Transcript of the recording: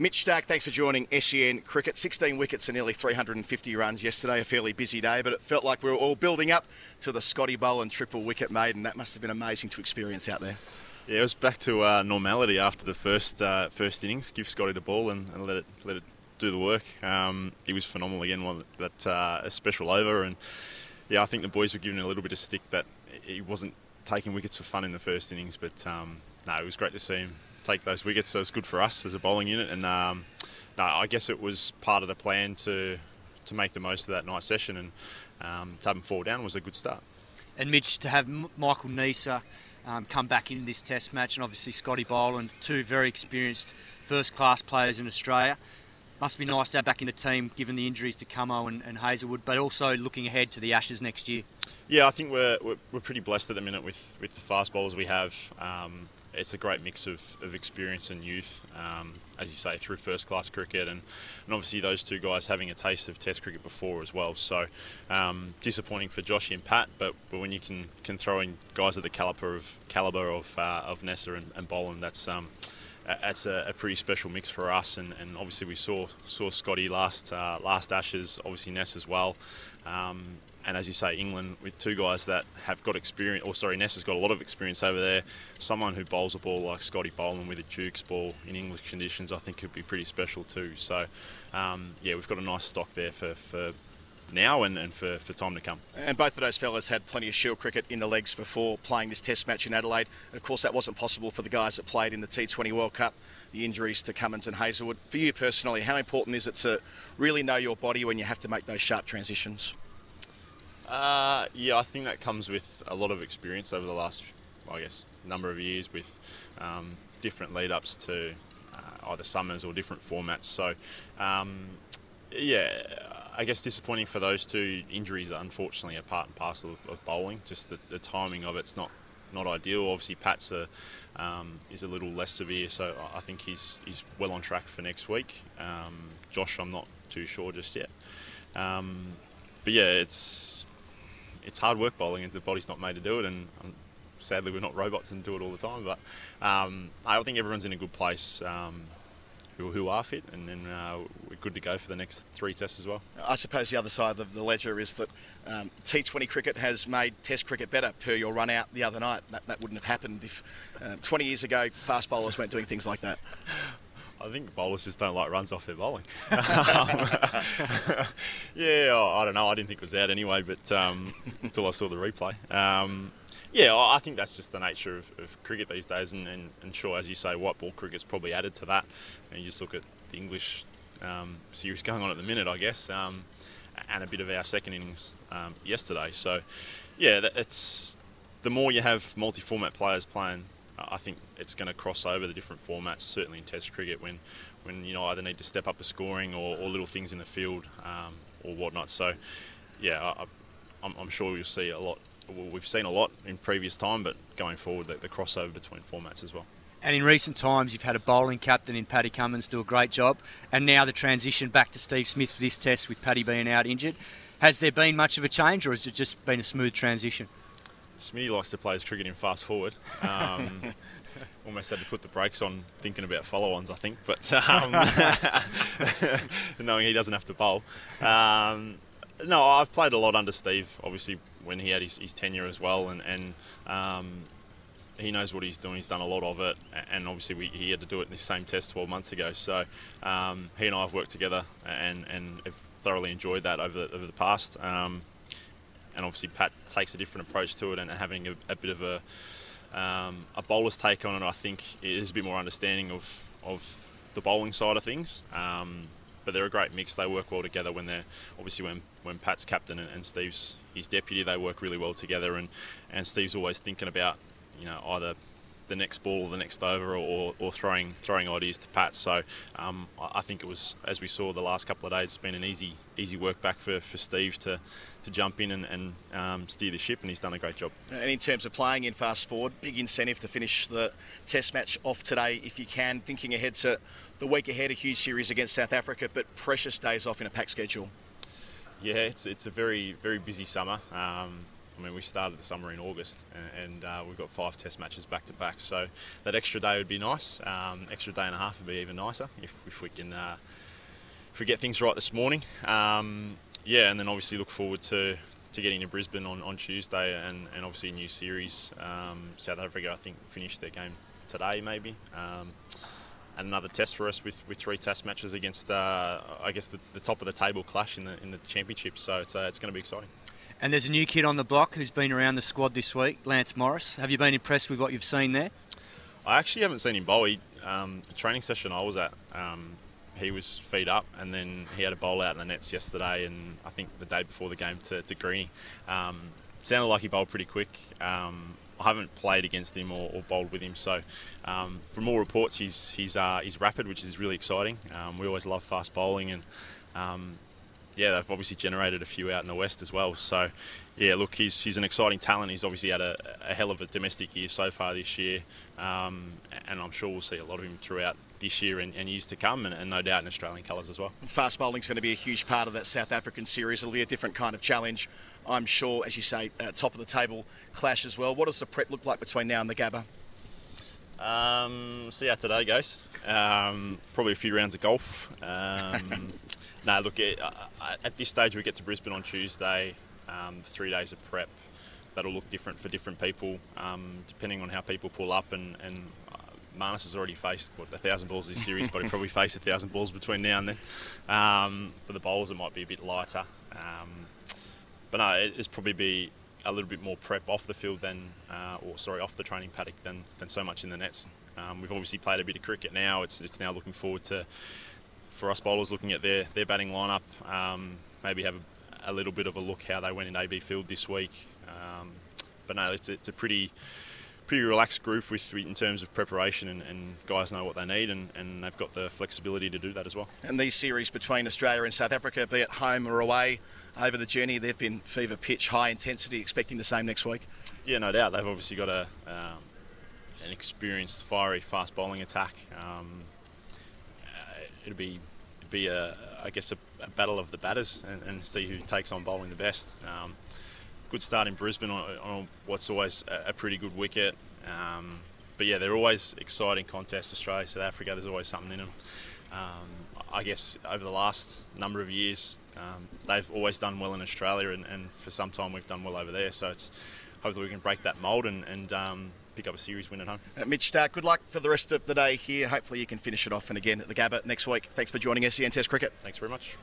Mitch Starc, thanks for joining SEN Cricket. 16 wickets and nearly 350 runs yesterday, a fairly busy day, but it felt like we were all building up to the Scotty Boland triple wicket maiden. that must have been amazing to experience out there. Yeah, it was back to uh, normality after the first uh, first innings. Give Scotty the ball and, and, let it let it do the work. Um, he was phenomenal again. One that uh, a special over, and yeah, I think the boys were giving a little bit of stick that he wasn't taking wickets for fun in the first innings, but um, no, it was great to see him take those wickets. So it's good for us as a bowling unit. And um, no, I guess it was part of the plan to to make the most of that night session and um, to have them fall down was a good start. And Mitch, to have Michael Neser um, come back in this Test match, and obviously Scotty Boland, two very experienced first-class players in Australia. Must be nice to have back in the team, given the injuries to Camo and, and Hazlewood, but also looking ahead to the Ashes next year. Yeah, I think we're, we're, we're pretty blessed at the minute with, with the fast bowlers we have. Um, it's a great mix of, of experience and youth, um, as you say, through first class cricket, and, and obviously those two guys having a taste of Test cricket before as well. So um, disappointing for Joshy and Pat, but, but when you can, can throw in guys of the caliber of caliber of uh, of Neser and, and Boland, that's um, that's a, a, pretty special mix for us. And, and, obviously we saw saw Scotty last uh, last Ashes, obviously Ness as well. Um, and as you say, England with two guys that have got experience, or sorry, Ness has got a lot of experience over there. Someone who bowls a ball like Scotty Boland with a Duke's ball in English conditions, I think could be pretty special too. So, um, yeah, we've got a nice stock there for, for now and, and for, for time to come. And both of those fellas had plenty of shield cricket in the legs before playing this test match in Adelaide. Of course, that wasn't possible for the guys that played in the T20 World Cup, the injuries to Cummins and Hazlewood. For you personally, how important is it to really know your body when you have to make those sharp transitions? Uh, yeah, I think that comes with a lot of experience over the last, I guess, number of years with um, different lead ups to uh, either summers or different formats. So, um, yeah, I guess disappointing for those two injuries. are Unfortunately, a part and parcel of, of bowling. Just the, the, timing of it's not not ideal. Obviously, Pat's a, um, is a little less severe, so I think he's he's well on track for next week. Um, Josh, I'm not too sure just yet. Um, but yeah, it's it's hard work bowling, and the body's not made to do it. And um, sadly, we're not robots and do it all the time. But um, I think everyone's in a good place. Um, who, who are fit, and then uh, we're good to go for the next three tests as well. I suppose the other side of the ledger is that um, T20 cricket has made Test cricket better. Per your run out the other night, that, that wouldn't have happened if uh, 20 years ago fast bowlers weren't doing things like that. I think bowlers just don't like runs off their bowling. yeah, I don't know. I didn't think it was out anyway, but um, until I saw the replay. Um, yeah, I think that's just the nature of, of cricket these days, and, and, and, sure, as you say, white ball cricket's probably added to that. And you just look at the English um, series going on at the minute, I guess, um, and a bit of our second innings um, yesterday. So, yeah, it's the more you have multi-format players playing I think it's going to cross over the different formats. Certainly in Test cricket, when when you know either need to step up a scoring or, or little things in the field um, or whatnot. So, yeah, I, am sure you'll see a lot. We've seen a lot in previous time, but going forward, the, the crossover between formats as well. And in recent times, you've had a bowling captain in Paddy Cummins do a great job, and now the transition back to Steve Smith for this test with Paddy being out injured. Has there been much of a change, or has it just been a smooth transition? Smithy likes to play his cricket in fast forward. Um, almost had to put the brakes on thinking about follow-ons, I think, but um, knowing he doesn't have to bowl. Um, no, I've played a lot under Steve, obviously when he had his, his tenure as well, and, and um, he knows what he's doing. He's done a lot of it, and obviously we, he had to do it in the same test 12 months ago. So um, he and I have worked together, and, and have thoroughly enjoyed that over the, over the past. And obviously Pat takes a different approach to it, and having a, a bit of a um, a bowler's take on it, I think, is a bit more understanding of of the bowling side of things. Um, but they're a great mix. They work well together when they're obviously when, when Pat's captain and, and Steve's his deputy. They work really well together, and, and Steve's always thinking about you know either the next ball or the next over or, or throwing throwing ideas to Pat. So um, I think it was, as we saw the last couple of days, it's been an easy easy work back for, for Steve to, to jump in and, and um, steer the ship, and he's done a great job. And in terms of playing in fast forward, big incentive to finish the Test match off today if you can. Thinking ahead to the week ahead, a huge series against South Africa, but precious days off in a packed schedule. Yeah, it's it's a very very busy summer. Um, I mean, we started the summer in August, and, and uh, we've got five Test matches back to back. So that extra day would be nice. Um, extra day and a half would be even nicer if, if we can uh, if we get things right this morning. Um, yeah, and then obviously look forward to to getting to Brisbane on, on Tuesday, and, and obviously a new series. Um, South Africa, I think, finished their game today, maybe. And another test for us with, with three test matches against, uh, I guess, the, the, top of the table clash in the in the championship. So it's uh, it's going to be exciting. And there's a new kid on the block who's been around the squad this week, Lance Morris. Have you been impressed with what you've seen there? I actually haven't seen him bowl. He, um, the training session I was at, um, he was feed up, and then he had a bowl out in the nets yesterday, and I think the day before the game to, to Greeny. Um, sounded like he bowled pretty quick. Um, I haven't played against him or, or bowled with him, so um, from all reports, he's he's uh, he's rapid, which is really exciting. Um, we always love fast bowling, and um, yeah, they've obviously generated a few out in the west as well. So yeah, look, he's he's an exciting talent. He's obviously had a, a hell of a domestic year so far this year, um, and I'm sure we'll see a lot of him throughout this year and, and years to come, and, and, no doubt in Australian colours as well. Fast bowling is going to be a huge part of that South African series. It'll be a different kind of challenge. I'm sure, as you say, uh, top of the table clash as well. What does the prep look like between now and the Gabba? Um, see how today goes. Um, probably a few rounds of golf. Um, no, look, it, uh, at this stage we get to Brisbane on Tuesday. Um, three days of prep. That'll look different for different people, um, depending on how people pull up. And, and Marnus has already faced what a thousand balls this series, but he'll probably face a thousand balls between now and then. Um, for the bowlers, it might be a bit lighter. but no, it, it's probably be a little bit more prep off the field than, uh, or sorry, off the training paddock than, than so much in the nets. Um, we've obviously played a bit of cricket now. It's it's now looking forward to for us bowlers looking at their their batting lineup. Um, maybe have a, a, little bit of a look how they went in AB Field this week. Um, but no, it's it's a pretty pretty relaxed group with in terms of preparation and, and guys know what they need and, and, they've got the flexibility to do that as well. And these series between Australia and South Africa, be it home or away, over the journey, they've been fever pitch, high intensity. Expecting the same next week. Yeah, no doubt. They've obviously got a um, an experienced, fiery, fast bowling attack. Um, uh, it'll be it'll be a I guess a, a, battle of the batters and, and, see who takes on bowling the best. Um, good start in Brisbane on, on what's always a, a pretty good wicket. Um, but yeah, they're always exciting contests. Australia, South Africa. There's always something in them. Um, I guess over the last number of years, um, they've always done well in Australia, and, and, for some time we've done well over there. So it's hopefully we can break that mould and, and um, pick up a series win at home. Uh, Mitch Starc, good luck for the rest of the day here. Hopefully you can finish it off and again at the Gabba next week. Thanks for joining SEN Test Cricket. Thanks very much.